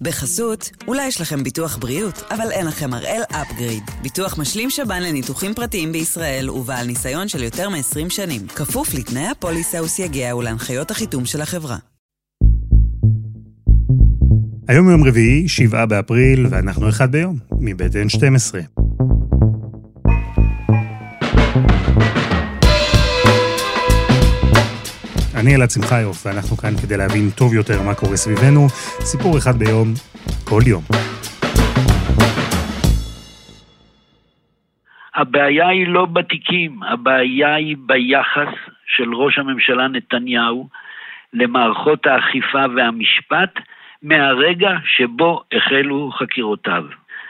בחסות, אולי יש לכם ביטוח בריאות, אבל אין לכם הראל אפגריד. ביטוח משלים שב"ן לניתוחים פרטיים בישראל ובעל ניסיון של יותר מ-20 שנים. כפוף לתנאי הפוליסה וסייגיה ולהנחיות החיתום של החברה. היום יום רביעי, 7 באפריל, ואנחנו אחד ביום, מבית N12. אני אלעד שמחיוף, ואנחנו כאן כדי להבין טוב יותר מה קורה סביבנו. סיפור אחד ביום, כל יום. הבעיה היא לא בתיקים, הבעיה היא ביחס של ראש הממשלה נתניהו למערכות האכיפה והמשפט מהרגע שבו החלו חקירותיו.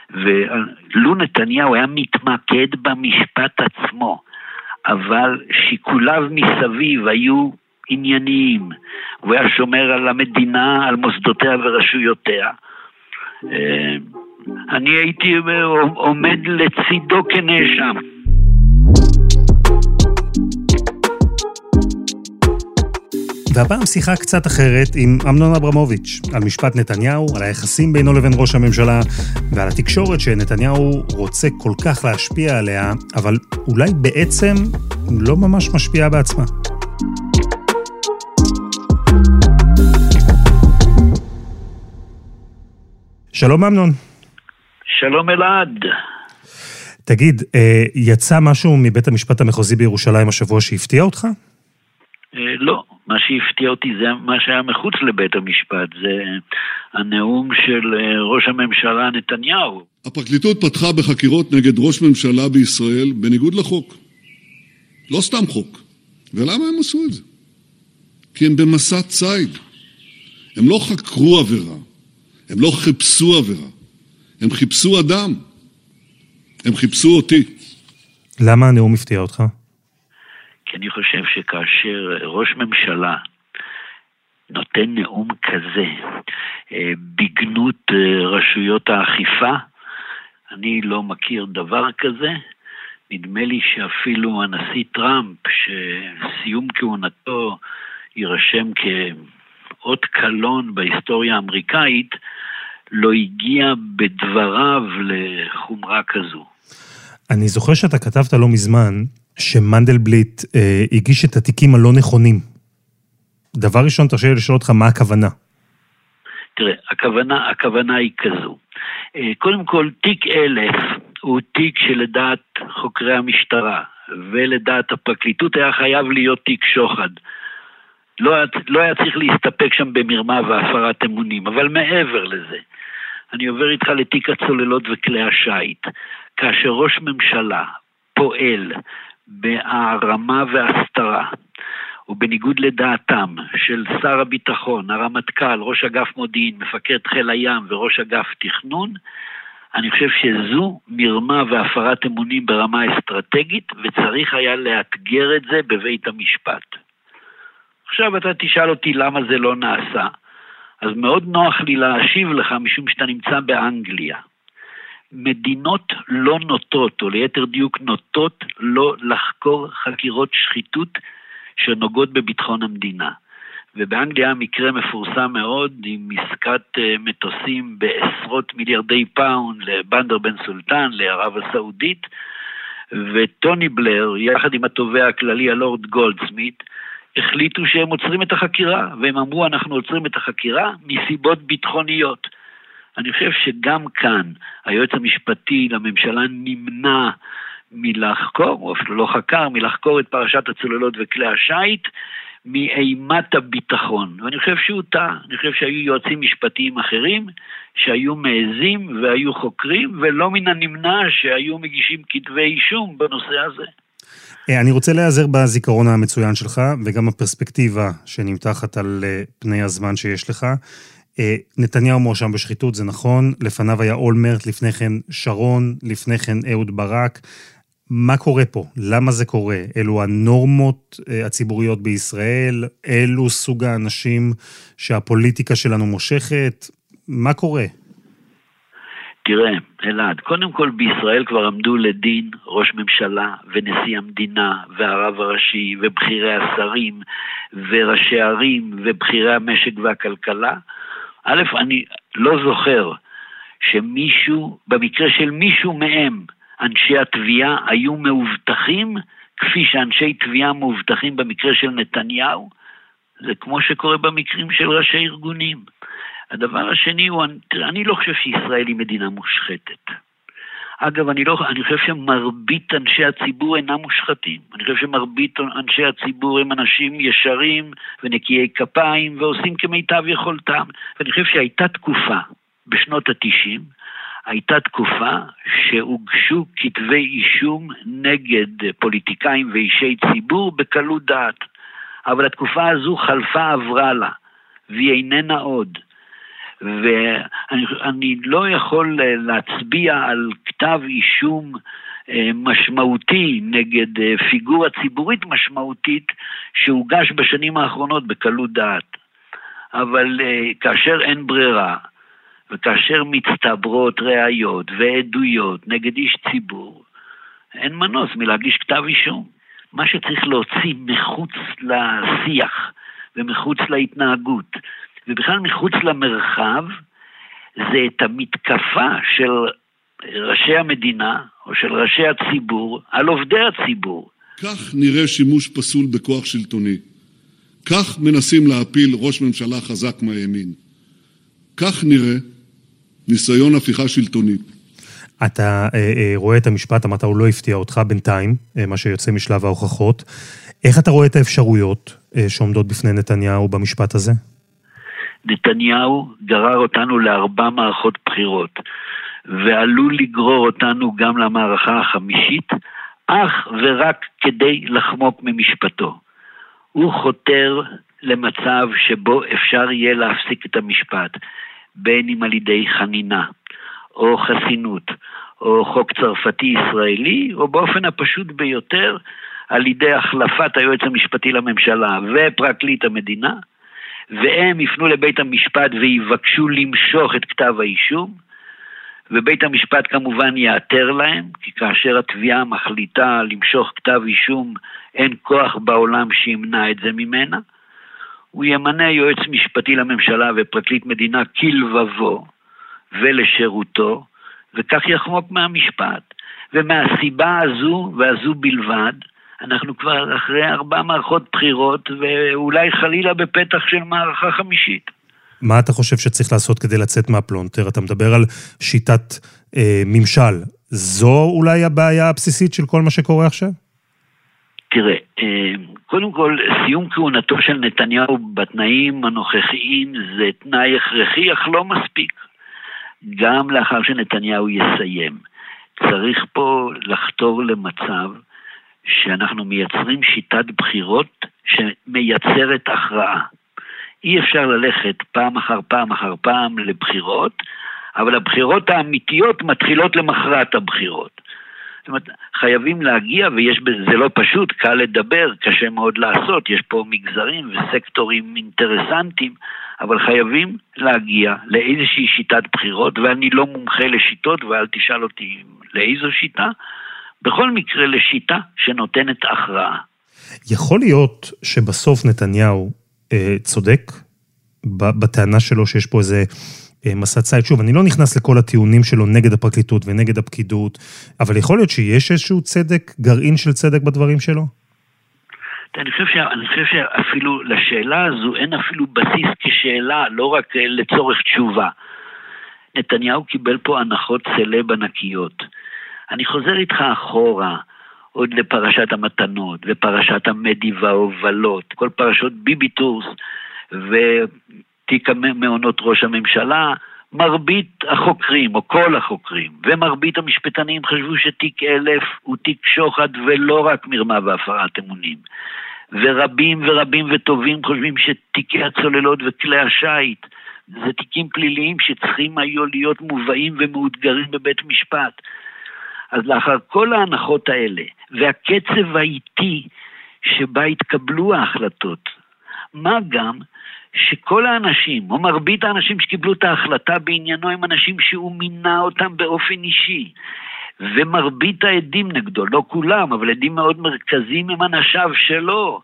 ולו נתניהו היה מתמקד במשפט עצמו, אבל שיקוליו מסביב היו ענייניים, הוא היה שומר על המדינה, על מוסדותיה ורשויותיה. אה, אני הייתי עומד לצידו כנאשם. והפעם שיחה קצת אחרת עם אמנון אברמוביץ', על משפט נתניהו, על היחסים בינו לבין ראש הממשלה, ועל התקשורת שנתניהו רוצה כל כך להשפיע עליה, אבל אולי בעצם לא ממש משפיעה בעצמה. שלום אמנון. שלום אלעד. תגיד, אה, יצא משהו מבית המשפט המחוזי בירושלים השבוע שהפתיע אותך? אה, לא, מה שהפתיע אותי זה מה שהיה מחוץ לבית המשפט, זה הנאום של אה, ראש הממשלה נתניהו. הפרקליטות פתחה בחקירות נגד ראש ממשלה בישראל בניגוד לחוק. לא סתם חוק. ולמה הם עשו את זה? כי הם במסע ציד. הם לא חקרו עבירה, הם לא חיפשו עבירה, הם חיפשו אדם. הם חיפשו אותי. למה הנאום הפתיע אותך? כי אני חושב שכאשר ראש ממשלה נותן נאום כזה אה, בגנות אה, רשויות האכיפה, אני לא מכיר דבר כזה. נדמה לי שאפילו הנשיא טראמפ, שסיום כהונתו יירשם כאות קלון בהיסטוריה האמריקאית, לא הגיע בדבריו לחומרה כזו. אני זוכר שאתה כתבת לא מזמן שמנדלבליט אה, הגיש את התיקים הלא נכונים. דבר ראשון, תרשה לי לשאול אותך מה הכוונה. תראה, הכוונה, הכוונה היא כזו. אה, קודם כל, תיק אלף הוא תיק שלדעת חוקרי המשטרה ולדעת הפרקליטות היה חייב להיות תיק שוחד. לא, לא היה צריך להסתפק שם במרמה והפרת אמונים, אבל מעבר לזה, אני עובר איתך לתיק הצוללות וכלי השיט. כאשר ראש ממשלה פועל בהערמה והסתרה, ובניגוד לדעתם של שר הביטחון, הרמטכ"ל, ראש אגף מודיעין, מפקד חיל הים וראש אגף תכנון, אני חושב שזו מרמה והפרת אמונים ברמה אסטרטגית, וצריך היה לאתגר את זה בבית המשפט. עכשיו אתה תשאל אותי למה זה לא נעשה. אז מאוד נוח לי להשיב לך משום שאתה נמצא באנגליה. מדינות לא נוטות, או ליתר דיוק נוטות, לא לחקור חקירות שחיתות שנוגעות בביטחון המדינה. ובאנגליה המקרה מפורסם מאוד עם עסקת אה, מטוסים בעשרות מיליארדי פאונד לבנדר בן סולטן, לערב הסעודית, וטוני בלר, יחד עם התובע הכללי הלורד גולדסמית, החליטו שהם עוצרים את החקירה, והם אמרו אנחנו עוצרים את החקירה מסיבות ביטחוניות. אני חושב שגם כאן היועץ המשפטי לממשלה נמנע מלחקור, או אפילו לא חקר, מלחקור את פרשת הצוללות וכלי השיט, מאימת הביטחון. ואני חושב שהוא טעה, אני חושב שהיו יועצים משפטיים אחרים שהיו מעזים והיו חוקרים, ולא מן הנמנע שהיו מגישים כתבי אישום בנושא הזה. אה, אני רוצה להיעזר בזיכרון המצוין שלך, וגם הפרספקטיבה שנמתחת על אה, פני הזמן שיש לך. אה, נתניהו מואשם בשחיתות, זה נכון, לפניו היה אולמרט, לפני כן שרון, לפני כן אהוד ברק. מה קורה פה? למה זה קורה? אלו הנורמות הציבוריות בישראל? אלו סוג האנשים שהפוליטיקה שלנו מושכת? מה קורה? תראה, אלעד, קודם כל בישראל כבר עמדו לדין ראש ממשלה ונשיא המדינה והרב הראשי ובכירי השרים וראשי ערים ובכירי המשק והכלכלה. א', אני, לא זוכר שמישהו, במקרה של מישהו מהם, אנשי התביעה היו מאובטחים כפי שאנשי תביעה מאובטחים במקרה של נתניהו, זה כמו שקורה במקרים של ראשי ארגונים. הדבר השני הוא, אני לא חושב שישראל היא מדינה מושחתת. אגב, אני, לא, אני חושב שמרבית אנשי הציבור אינם מושחתים. אני חושב שמרבית אנשי הציבור הם אנשים ישרים ונקיי כפיים ועושים כמיטב יכולתם. ואני חושב שהייתה תקופה בשנות התשעים, הייתה תקופה שהוגשו כתבי אישום נגד פוליטיקאים ואישי ציבור בקלות דעת. אבל התקופה הזו חלפה עברה לה, והיא איננה עוד. ואני לא יכול להצביע על כתב אישום אה, משמעותי נגד אה, פיגורה ציבורית משמעותית שהוגש בשנים האחרונות בקלות דעת. אבל אה, כאשר אין ברירה, וכאשר מצטברות ראיות ועדויות נגד איש ציבור, אין מנוס מלהגיש כתב אישום. מה שצריך להוציא מחוץ לשיח ומחוץ להתנהגות ובכלל מחוץ למרחב, זה את המתקפה של ראשי המדינה או של ראשי הציבור על עובדי הציבור. כך נראה שימוש פסול בכוח שלטוני. כך מנסים להפיל ראש ממשלה חזק מהימין. כך נראה ניסיון הפיכה שלטונית. אתה אה, אה, רואה את המשפט, אמרת, הוא לא הפתיע אותך בינתיים, אה, מה שיוצא משלב ההוכחות. איך אתה רואה את האפשרויות אה, שעומדות בפני נתניהו במשפט הזה? נתניהו גרר אותנו לארבע מערכות בחירות, ועלול לגרור אותנו גם למערכה החמישית, אך ורק כדי לחמוק ממשפטו. הוא חותר למצב שבו אפשר יהיה להפסיק את המשפט, בין אם על ידי חנינה, או חסינות, או חוק צרפתי ישראלי, או באופן הפשוט ביותר, על ידי החלפת היועץ המשפטי לממשלה ופרקליט המדינה, והם יפנו לבית המשפט ויבקשו למשוך את כתב האישום, ובית המשפט כמובן יעתר להם, כי כאשר התביעה מחליטה למשוך כתב אישום, אין כוח בעולם שימנע את זה ממנה. הוא ימנה יועץ משפטי לממשלה ופרקליט מדינה כלבבו ולשירותו, וכך יחמוק מהמשפט. ומהסיבה הזו, והזו בלבד, אנחנו כבר אחרי ארבע מערכות בחירות, ואולי חלילה בפתח של מערכה חמישית. מה אתה חושב שצריך לעשות כדי לצאת מהפלונטר? אתה מדבר על שיטת אה, ממשל. זו אולי הבעיה הבסיסית של כל מה שקורה עכשיו? תראה, אה, קודם כל, סיום כהונתו של נתניהו בתנאים הנוכחיים זה תנאי הכרחי, אך לא מספיק. גם לאחר שנתניהו יסיים. צריך פה לחתור למצב שאנחנו מייצרים שיטת בחירות שמייצרת הכרעה. אי אפשר ללכת פעם אחר פעם אחר פעם לבחירות, אבל הבחירות האמיתיות מתחילות למחרת הבחירות. זאת אומרת, חייבים להגיע, ויש בזה, זה לא פשוט, קל לדבר, קשה מאוד לעשות, יש פה מגזרים וסקטורים אינטרסנטים, אבל חייבים להגיע לאיזושהי שיטת בחירות, ואני לא מומחה לשיטות, ואל תשאל אותי לאיזו שיטה, בכל מקרה לשיטה שנותנת הכרעה. יכול להיות שבסוף נתניהו אה, צודק בטענה שלו שיש פה איזה אה, מסע ציד. שוב, אני לא נכנס לכל הטיעונים שלו נגד הפרקליטות ונגד הפקידות, אבל יכול להיות שיש איזשהו צדק, גרעין של צדק בדברים שלו? אני חושב, ש... אני חושב שאפילו לשאלה הזו אין אפילו בסיס כשאלה, לא רק לצורך תשובה. נתניהו קיבל פה הנחות סלב ענקיות. אני חוזר איתך אחורה, עוד לפרשת המתנות, ופרשת המדי וההובלות, כל פרשות ביבי טורס, ותיק מעונות ראש הממשלה, מרבית החוקרים, או כל החוקרים, ומרבית המשפטנים חשבו שתיק אלף הוא תיק שוחד ולא רק מרמה והפרת אמונים. ורבים ורבים וטובים חושבים שתיקי הצוללות וכלי השיט זה תיקים פליליים שצריכים היו להיות מובאים ומאותגרים בבית משפט. אז לאחר כל ההנחות האלה, והקצב האיטי שבה התקבלו ההחלטות, מה גם שכל האנשים, או מרבית האנשים שקיבלו את ההחלטה בעניינו, הם אנשים שהוא מינה אותם באופן אישי. ומרבית העדים נגדו, לא כולם, אבל עדים מאוד מרכזיים הם אנשיו שלו,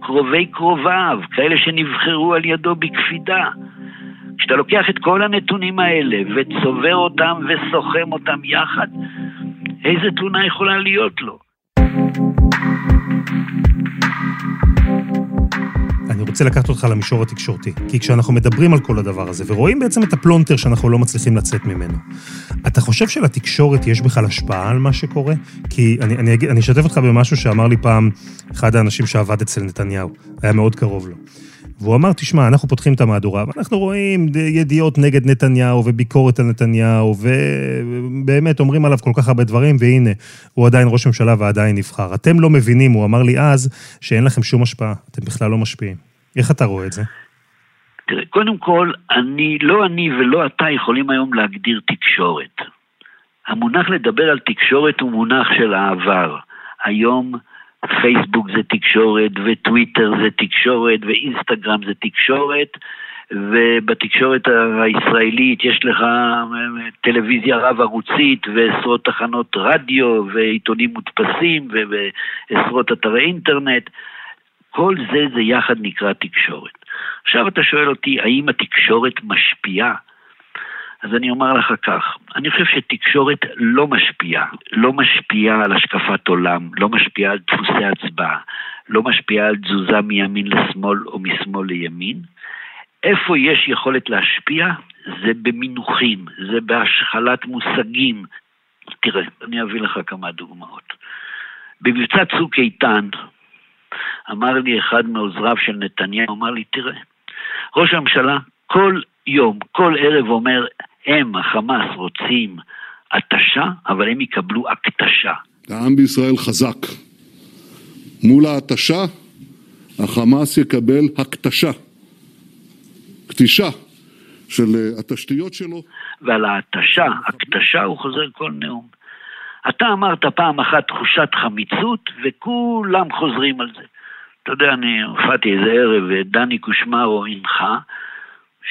קרובי קרוביו, כאלה שנבחרו על ידו בקפידה. כשאתה לוקח את כל הנתונים האלה וצובר אותם וסוכם אותם יחד, איזה תלונה יכולה להיות לו? אני רוצה לקחת אותך למישור התקשורתי. כי כשאנחנו מדברים על כל הדבר הזה, ורואים בעצם את הפלונטר שאנחנו לא מצליחים לצאת ממנו, אתה חושב שלתקשורת יש בכלל השפעה על מה שקורה? כי אני, אני, אני אשתף אותך במשהו שאמר לי פעם אחד האנשים שעבד אצל נתניהו, היה מאוד קרוב לו. והוא אמר, תשמע, אנחנו פותחים את המהדורה, ואנחנו רואים ידיעות נגד נתניהו וביקורת על נתניהו, ובאמת אומרים עליו כל כך הרבה דברים, והנה, הוא עדיין ראש ממשלה ועדיין נבחר. אתם לא מבינים, הוא אמר לי אז, שאין לכם שום השפעה, אתם בכלל לא משפיעים. איך אתה רואה את זה? תראה, קודם כל, אני, לא אני ולא אתה יכולים היום להגדיר תקשורת. המונח לדבר על תקשורת הוא מונח של העבר. היום פייסבוק זה תקשורת, וטוויטר זה תקשורת, ואינסטגרם זה תקשורת, ובתקשורת הישראלית יש לך אה, טלוויזיה רב-ערוצית ועשרות תחנות רדיו ועיתונים מודפסים ועשרות אתרי אינטרנט. כל זה זה יחד נקרא תקשורת. עכשיו אתה שואל אותי, האם התקשורת משפיעה? אז אני אומר לך כך, אני חושב שתקשורת לא משפיעה, לא משפיעה על השקפת עולם, לא משפיעה על דפוסי הצבעה, לא משפיעה על תזוזה מימין לשמאל או משמאל לימין. איפה יש יכולת להשפיע? זה במינוחים, זה בהשחלת מושגים. תראה, אני אביא לך כמה דוגמאות. במבצע צוק איתן, אמר לי אחד מעוזריו של נתניהו, אמר לי, תראה, ראש הממשלה כל יום, כל ערב אומר, הם, החמאס, רוצים התשה, אבל הם יקבלו הקטשה. העם בישראל חזק. מול ההתשה, החמאס יקבל הקטשה. קטישה של אה, התשתיות שלו. ועל ההתשה, הקטשה, הוא חוזר כל נאום. אתה אמרת פעם אחת תחושת חמיצות, וכולם חוזרים על זה. אתה יודע, אני הופעתי איזה ערב, ודני קושמרו הנחה,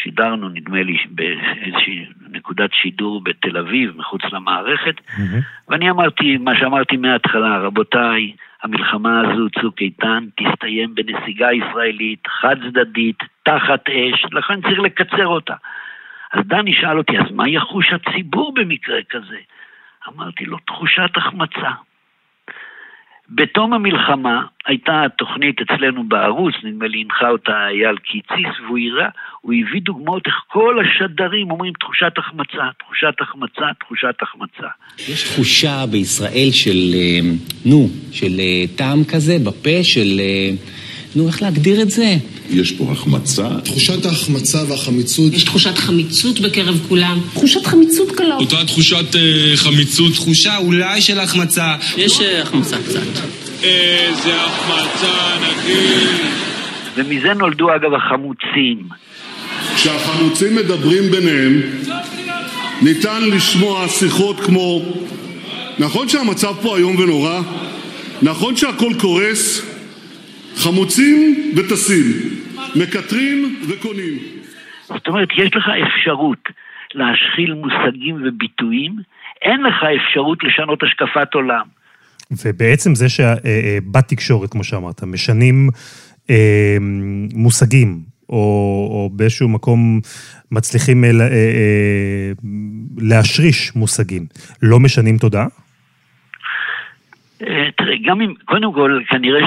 שידרנו, נדמה לי, באיזושהי נקודת שידור בתל אביב, מחוץ למערכת, mm-hmm. ואני אמרתי מה שאמרתי מההתחלה, רבותיי, המלחמה הזו, צוק איתן, תסתיים בנסיגה ישראלית, חד צדדית, תחת אש, לכן צריך לקצר אותה. אז דני שאל אותי, אז מה יחוש הציבור במקרה כזה? אמרתי לו, תחושת החמצה. בתום המלחמה הייתה תוכנית אצלנו בערוץ, נדמה לי הנחה אותה אייל קיציס, והוא הראה, הוא הביא דוגמאות איך כל השדרים אומרים תחושת החמצה, תחושת החמצה, תחושת החמצה. יש תחושה בישראל של, אה, נו, של אה, טעם כזה בפה, של... אה, נו, איך להגדיר את זה? יש פה החמצה. תחושת ההחמצה והחמיצות. יש תחושת חמיצות בקרב כולם. תחושת חמיצות קלה. אותה תחושת uh, חמיצות. תחושה אולי של החמצה. יש uh, החמצה קצת. איזה החמצה נגיד. ומזה נולדו אגב החמוצים. כשהחמוצים מדברים ביניהם, ניתן לשמוע שיחות כמו נכון שהמצב פה איום ונורא? נכון שהכל קורס? חמוצים וטסים, מקטרים וקונים. זאת אומרת, יש לך אפשרות להשחיל מושגים וביטויים, אין לך אפשרות לשנות השקפת עולם. ובעצם זה שבתקשורת, כמו שאמרת, משנים אה, מושגים, או, או באיזשהו מקום מצליחים אה, אה, להשריש מושגים, לא משנים תודעה? אה, תראה, גם אם, קודם כל, כנראה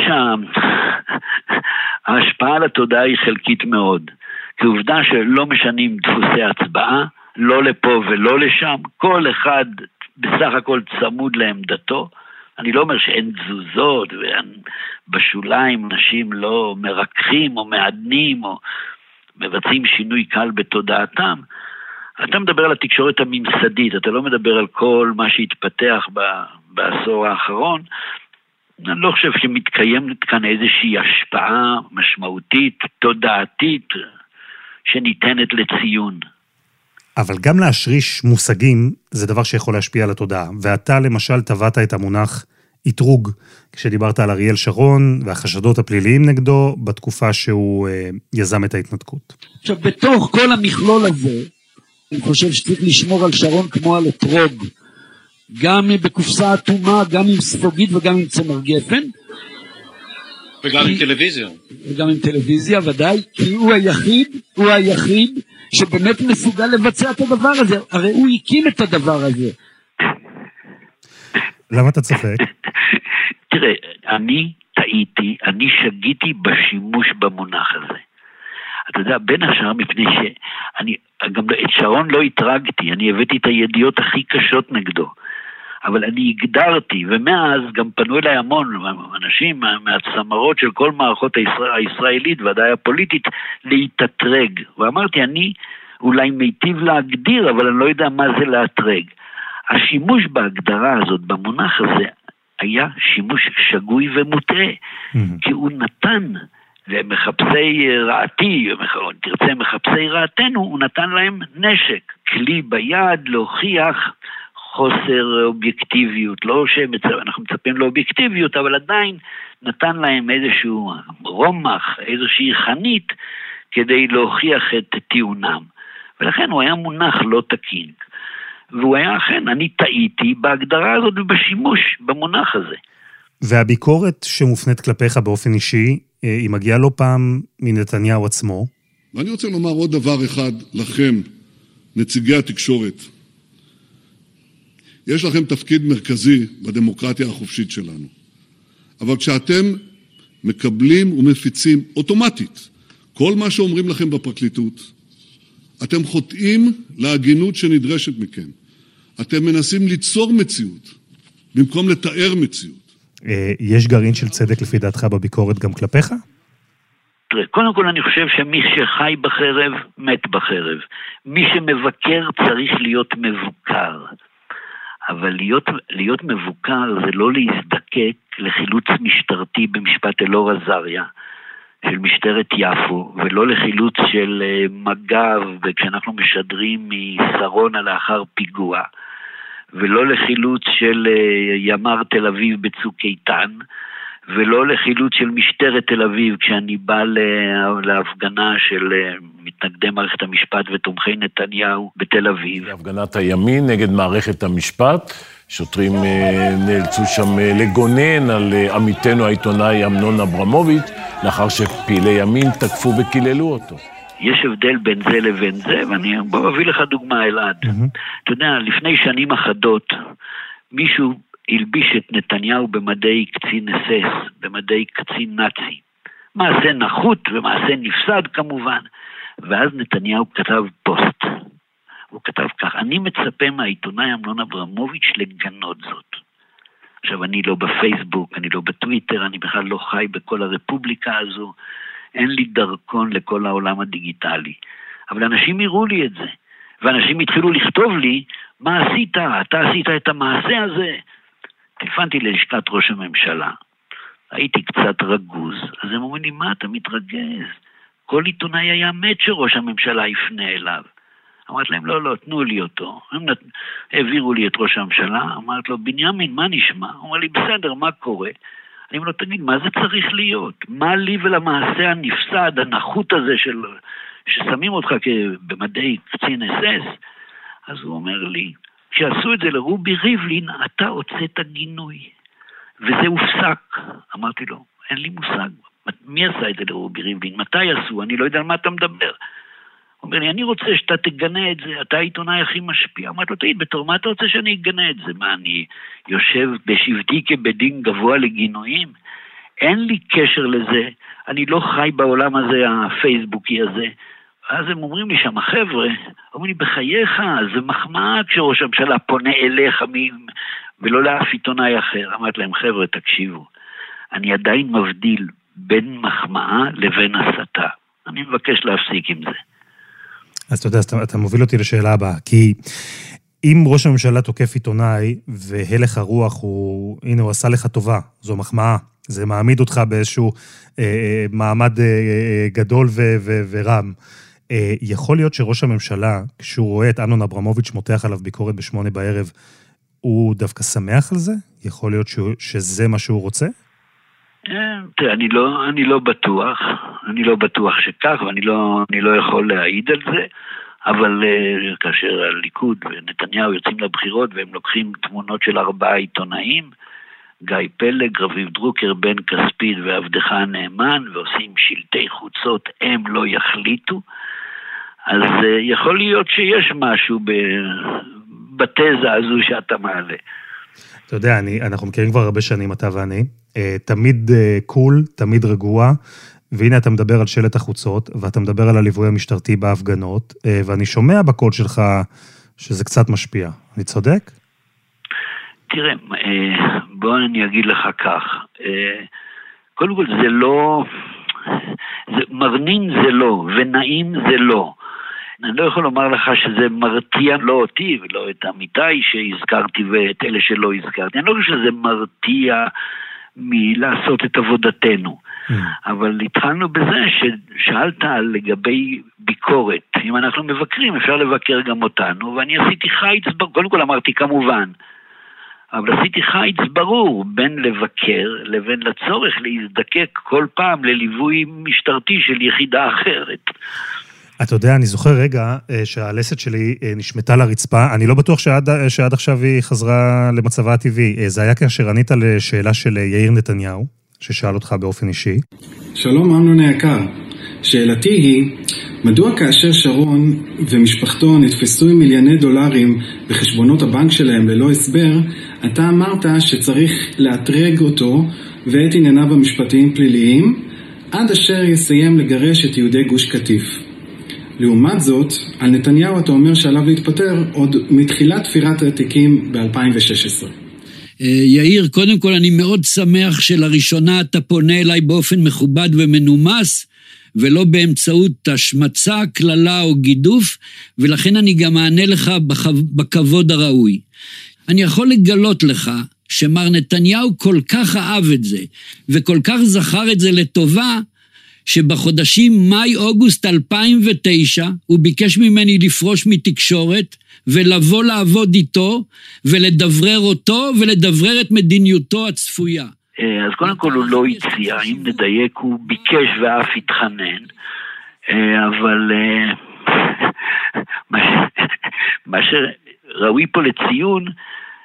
שההשפעה על התודעה היא חלקית מאוד. כי עובדה שלא משנים דפוסי הצבעה, לא לפה ולא לשם, כל אחד בסך הכל צמוד לעמדתו. אני לא אומר שאין תזוזות, ובשוליים אנשים לא מרככים או מעדנים או מבצעים שינוי קל בתודעתם. אתה מדבר על התקשורת הממסדית, אתה לא מדבר על כל מה שהתפתח בעשור האחרון, אני לא חושב שמתקיימת כאן איזושהי השפעה משמעותית, תודעתית, שניתנת לציון. אבל גם להשריש מושגים זה דבר שיכול להשפיע על התודעה. ואתה למשל טבעת את המונח אתרוג, כשדיברת על אריאל שרון והחשדות הפליליים נגדו בתקופה שהוא אה, יזם את ההתנתקות. עכשיו, בתוך כל המכלול הזה, אני חושב שצריך לשמור על שרון כמו על אתרוג. גם בקופסה אטומה, גם עם ספוגית וגם עם צמר גפן. וגם עם טלוויזיה. וגם עם טלוויזיה, ודאי, כי הוא היחיד, הוא היחיד שבאמת מסוגל לבצע את הדבר הזה, הרי הוא הקים את הדבר הזה. למה אתה צוחק? תראה, אני טעיתי, אני שגיתי בשימוש במונח הזה. אתה יודע, בין השאר מפני שאני, גם את שרון לא אתרגתי, אני הבאתי את הידיעות הכי קשות נגדו. אבל אני הגדרתי, ומאז גם פנו אליי המון אנשים מהצמרות של כל מערכות הישראל, הישראלית, ודאי הפוליטית, להתאתרג. ואמרתי, אני אולי מיטיב להגדיר, אבל אני לא יודע מה זה לאתרג. השימוש בהגדרה הזאת, במונח הזה, היה שימוש שגוי ומוטעה, mm-hmm. כי הוא נתן למחפשי רעתי, או תרצה מחפשי רעתנו, הוא נתן להם נשק, כלי ביד להוכיח חוסר אובייקטיביות, לא שאנחנו מצפים לאובייקטיביות, אבל עדיין נתן להם איזשהו רומח, איזושהי חנית, כדי להוכיח את טיעונם. ולכן הוא היה מונח לא תקין. והוא היה אכן, אני טעיתי בהגדרה הזאת ובשימוש במונח הזה. והביקורת שמופנית כלפיך באופן אישי, אה, היא מגיעה לא פעם מנתניהו עצמו. ואני רוצה לומר עוד דבר אחד לכם, נציגי התקשורת. יש לכם תפקיד מרכזי בדמוקרטיה החופשית שלנו. אבל כשאתם מקבלים ומפיצים אוטומטית כל מה שאומרים לכם בפרקליטות, אתם חוטאים להגינות שנדרשת מכם. אתם מנסים ליצור מציאות במקום לתאר מציאות. אה, יש גרעין של צדק לפי דעתך בביקורת גם כלפיך? תראה, קודם כל אני חושב שמי שחי בחרב, מת בחרב. מי שמבקר צריך להיות מבוקר. אבל להיות, להיות מבוקר זה לא להזדקק לחילוץ משטרתי במשפט אלאור עזריה. של משטרת יפו, ולא לחילוץ של אה, מג"ב כשאנחנו משדרים משרונה לאחר פיגוע, ולא לחילוץ של אה, ימ"ר תל אביב בצוק איתן, ולא לחילוץ של משטרת תל אביב כשאני בא להפגנה של אה, מתנגדי מערכת המשפט ותומכי נתניהו בתל אביב. הפגנת הימין נגד מערכת המשפט. שוטרים אה, נאלצו שם אה, לגונן על עמיתנו העיתונאי אמנון אברמוביץ', לאחר שפעילי ימין תקפו וקיללו אותו. יש הבדל בין זה לבין זה, ואני בוא אביא לך דוגמה, אלעד. Mm-hmm. אתה יודע, לפני שנים אחדות, מישהו הלביש את נתניהו במדי קצין אס-אס, במדי קצין נאצי. מעשה נחות ומעשה נפסד כמובן. ואז נתניהו כתב פוסט. הוא כתב כך, אני מצפה מהעיתונאי אמנון אברמוביץ' לגנות זאת. עכשיו, אני לא בפייסבוק, אני לא בטוויטר, אני בכלל לא חי בכל הרפובליקה הזו, אין לי דרכון לכל העולם הדיגיטלי. אבל אנשים יראו לי את זה, ואנשים התחילו לכתוב לי, מה עשית? אתה עשית את המעשה הזה, טלפנתי ללשכת ראש הממשלה, הייתי קצת רגוז, אז הם אומרים לי, מה אתה מתרגז? כל עיתונאי היה מת שראש הממשלה יפנה אליו. אמרתי להם, לא, לא, תנו לי אותו. הם נת... העבירו לי את ראש הממשלה, אמרתי לו, בנימין, מה נשמע? הוא אמר לי, בסדר, מה קורה? אני אומר לו, תגיד, מה זה צריך להיות? מה לי ולמעשה הנפסד, הנחות הזה של... ששמים אותך במדי קצין אס אס? אז הוא אומר לי, כשעשו את זה לרובי ריבלין, אתה הוצאת גינוי. וזה הופסק. אמרתי לו, אין לי מושג. מי עשה את זה לרובי ריבלין? מתי עשו? אני לא יודע על מה אתה מדבר. הוא אומר לי, אני רוצה שאתה תגנה את זה, אתה העיתונאי הכי משפיע. אמרתי לו, תגיד, בתור מה אתה רוצה שאני אגנה את זה? מה, אני יושב בשבתי כבדין גבוה לגינויים? אין לי קשר לזה, אני לא חי בעולם הזה, הפייסבוקי הזה. ואז הם אומרים לי שם, החבר'ה, אומרים לי, בחייך, זה מחמאה כשראש הממשלה פונה אליך מ... ולא לאף עיתונאי אחר. אמרתי להם, חבר'ה, תקשיבו, אני עדיין מבדיל בין מחמאה לבין הסתה. אני מבקש להפסיק עם זה. אז אתה יודע, אתה, אתה מוביל אותי לשאלה הבאה, כי אם ראש הממשלה תוקף עיתונאי והלך הרוח הוא, הנה, הוא עשה לך טובה, זו מחמאה, זה מעמיד אותך באיזשהו אה, אה מעמד אה, אה, גדול ו, ו, ורם. אה, יכול להיות שראש הממשלה, כשהוא רואה את אמנון אברמוביץ' מותח עליו ביקורת בשמונה בערב, הוא דווקא שמח על זה? יכול להיות שהוא, שזה מה שהוא רוצה? אה, אני לא, אני לא בטוח, אני לא בטוח שכך, ואני לא, לא יכול להעיד על זה, אבל uh, כאשר הליכוד ונתניהו יוצאים לבחירות והם לוקחים תמונות של ארבעה עיתונאים, גיא פלג, רביב דרוקר, בן כספית ועבדך הנאמן, ועושים שלטי חוצות, הם לא יחליטו, אז יכול להיות שיש משהו בתזה הזו שאתה מעלה. אתה יודע, אני, אנחנו מכירים כבר הרבה שנים, אתה ואני. תמיד קול, תמיד רגוע. והנה אתה מדבר על שלט החוצות, ואתה מדבר על הליווי המשטרתי בהפגנות, ואני שומע בקול שלך שזה קצת משפיע. אני צודק? תראה, בוא אני אגיד לך כך. קודם כל זה לא... זה, מרנין זה לא, ונעים זה לא. אני לא יכול לומר לך שזה מרתיע לא אותי ולא את עמיתיי שהזכרתי ואת אלה שלא הזכרתי. אני לא חושב שזה מרתיע מלעשות את עבודתנו. Mm. אבל התחלנו בזה ששאלת לגבי ביקורת. אם אנחנו מבקרים, אפשר לבקר גם אותנו, ואני עשיתי חיץ, קודם כל אמרתי כמובן, אבל עשיתי חיץ ברור בין לבקר לבין לצורך להזדקק כל פעם לליווי משטרתי של יחידה אחרת. אתה יודע, אני זוכר רגע אה, שהלסת שלי אה, נשמטה לרצפה, אני לא בטוח שעד, שעד עכשיו היא חזרה למצבה הטבעי. אה, זה היה כאשר ענית לשאלה של יאיר נתניהו, ששאל אותך באופן אישי. שלום אמנון היקר, שאלתי היא, מדוע כאשר שרון ומשפחתו נתפסו עם מיליוני דולרים בחשבונות הבנק שלהם ללא הסבר, אתה אמרת שצריך לאתרג אותו ואת ענייניו המשפטיים פליליים עד אשר יסיים לגרש את יהודי גוש קטיף. לעומת זאת, על נתניהו אתה אומר שעליו להתפטר עוד מתחילת תפירת התיקים ב-2016. יאיר, קודם כל אני מאוד שמח שלראשונה אתה פונה אליי באופן מכובד ומנומס, ולא באמצעות השמצה, קללה או גידוף, ולכן אני גם אענה לך בכבוד הראוי. אני יכול לגלות לך שמר נתניהו כל כך אהב את זה, וכל כך זכר את זה לטובה, שבחודשים מאי-אוגוסט 2009 הוא ביקש ממני לפרוש מתקשורת ולבוא לעבוד איתו ולדברר אותו ולדברר את מדיניותו הצפויה. אה, אז קודם כל הוא לא הציע, אם נדייק הוא ביקש ואף התחנן, אה, אבל אה, מה שראוי פה לציון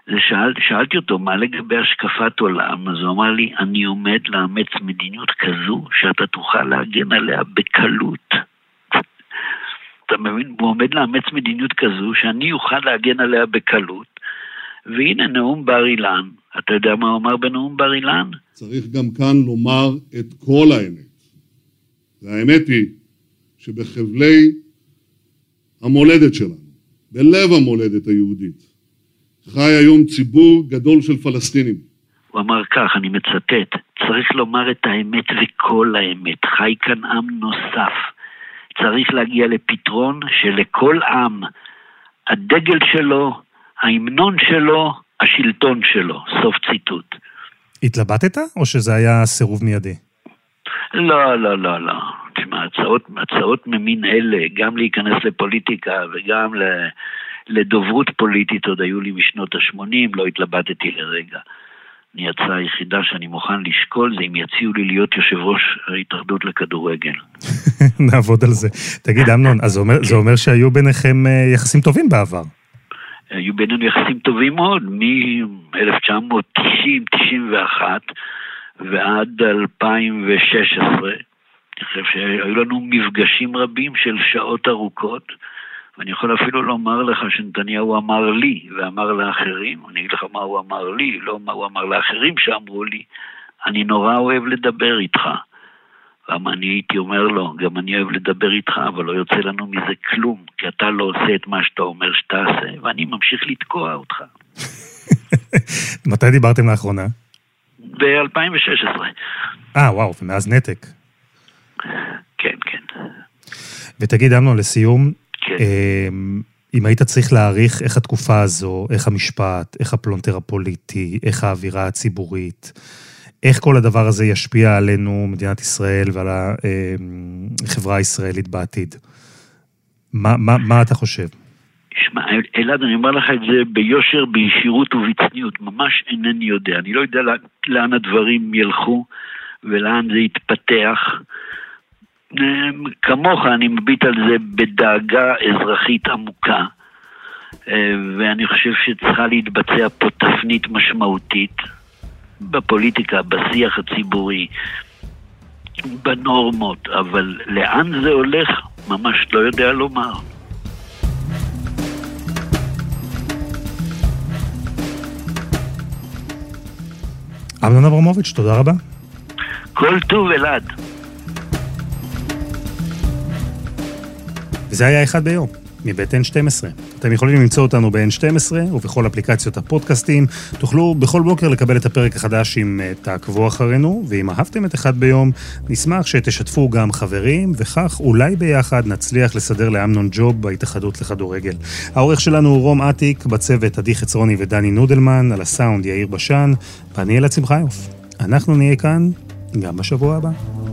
זה שאל, שאלתי אותו מה לגבי השקפת עולם, אז הוא אמר לי, אני עומד לאמץ מדיניות כזו שאתה תוכל להגן עליה בקלות. אתה מבין? הוא עומד לאמץ מדיניות כזו שאני אוכל להגן עליה בקלות. והנה נאום בר אילן. אתה יודע מה הוא אמר בנאום בר אילן? צריך גם כאן לומר את כל האמת. והאמת היא שבחבלי המולדת שלנו, בלב המולדת היהודית, חי היום ציבור גדול של פלסטינים. הוא אמר כך, אני מצטט, צריך לומר את האמת וכל האמת, חי כאן עם נוסף. צריך להגיע לפתרון שלכל עם, הדגל שלו, ההמנון שלו, השלטון שלו. סוף ציטוט. התלבטת, או שזה היה סירוב מיידי? לא, לא, לא, לא. תשמע, הצעות, הצעות ממין אלה, גם להיכנס לפוליטיקה וגם ל... לדוברות פוליטית עוד היו לי משנות ה-80, לא התלבטתי לרגע. אני הצעה היחידה שאני מוכן לשקול זה אם יציעו לי להיות יושב ראש ההתאחדות לכדורגל. נעבוד על זה. תגיד, אמנון, אז זה אומר, זה אומר שהיו ביניכם אה, יחסים טובים בעבר. היו בינינו יחסים טובים מאוד, מ-1990-91 ועד 2016. אני חושב שהיו לנו מפגשים רבים של שעות ארוכות. ואני יכול אפילו לומר לך שנתניהו אמר לי ואמר לאחרים, אני אגיד לך מה הוא אמר לי, לא מה הוא אמר לאחרים שאמרו לי, אני נורא אוהב לדבר איתך. למה אני הייתי אומר לו, גם אני אוהב לדבר איתך, אבל לא יוצא לנו מזה כלום, כי אתה לא עושה את מה שאתה אומר שתעשה, ואני ממשיך לתקוע אותך. מתי דיברתם לאחרונה? ב-2016. אה, וואו, ומאז נתק. כן, כן. ותגיד, אמנון, לסיום, כן. אמ, אם היית צריך להעריך איך התקופה הזו, איך המשפט, איך הפלונטר הפוליטי, איך האווירה הציבורית, איך כל הדבר הזה ישפיע עלינו, מדינת ישראל, ועל החברה הישראלית בעתיד. מה, מה, מה אתה חושב? שמע, אלעד, אני אומר לך את זה ביושר, בישירות ובצניעות. ממש אינני יודע. אני לא יודע לאן הדברים ילכו ולאן זה יתפתח. כמוך אני מביט על זה בדאגה אזרחית עמוקה, אה, ואני חושב שצריכה להתבצע פה תפנית משמעותית בפוליטיקה, בשיח הציבורי, בנורמות, אבל לאן זה הולך, ממש לא יודע לומר. אמנון אברמוביץ', תודה רבה. כל טוב אלעד. וזה היה אחד ביום, מבית N12. אתם יכולים למצוא אותנו ב-N12 ובכל אפליקציות הפודקאסטים. תוכלו בכל בוקר לקבל את הפרק החדש אם אה, תעקבו אחרינו, ואם אהבתם את אחד ביום, נשמח שתשתפו גם חברים, וכך אולי ביחד נצליח לסדר לאמנון ג'וב בהתאחדות לכדורגל. העורך שלנו הוא רום אטיק, בצוות עדי חצרוני ודני נודלמן, על הסאונד יאיר בשן, ואני אלעד שמחיוף. אנחנו נהיה כאן גם בשבוע הבא.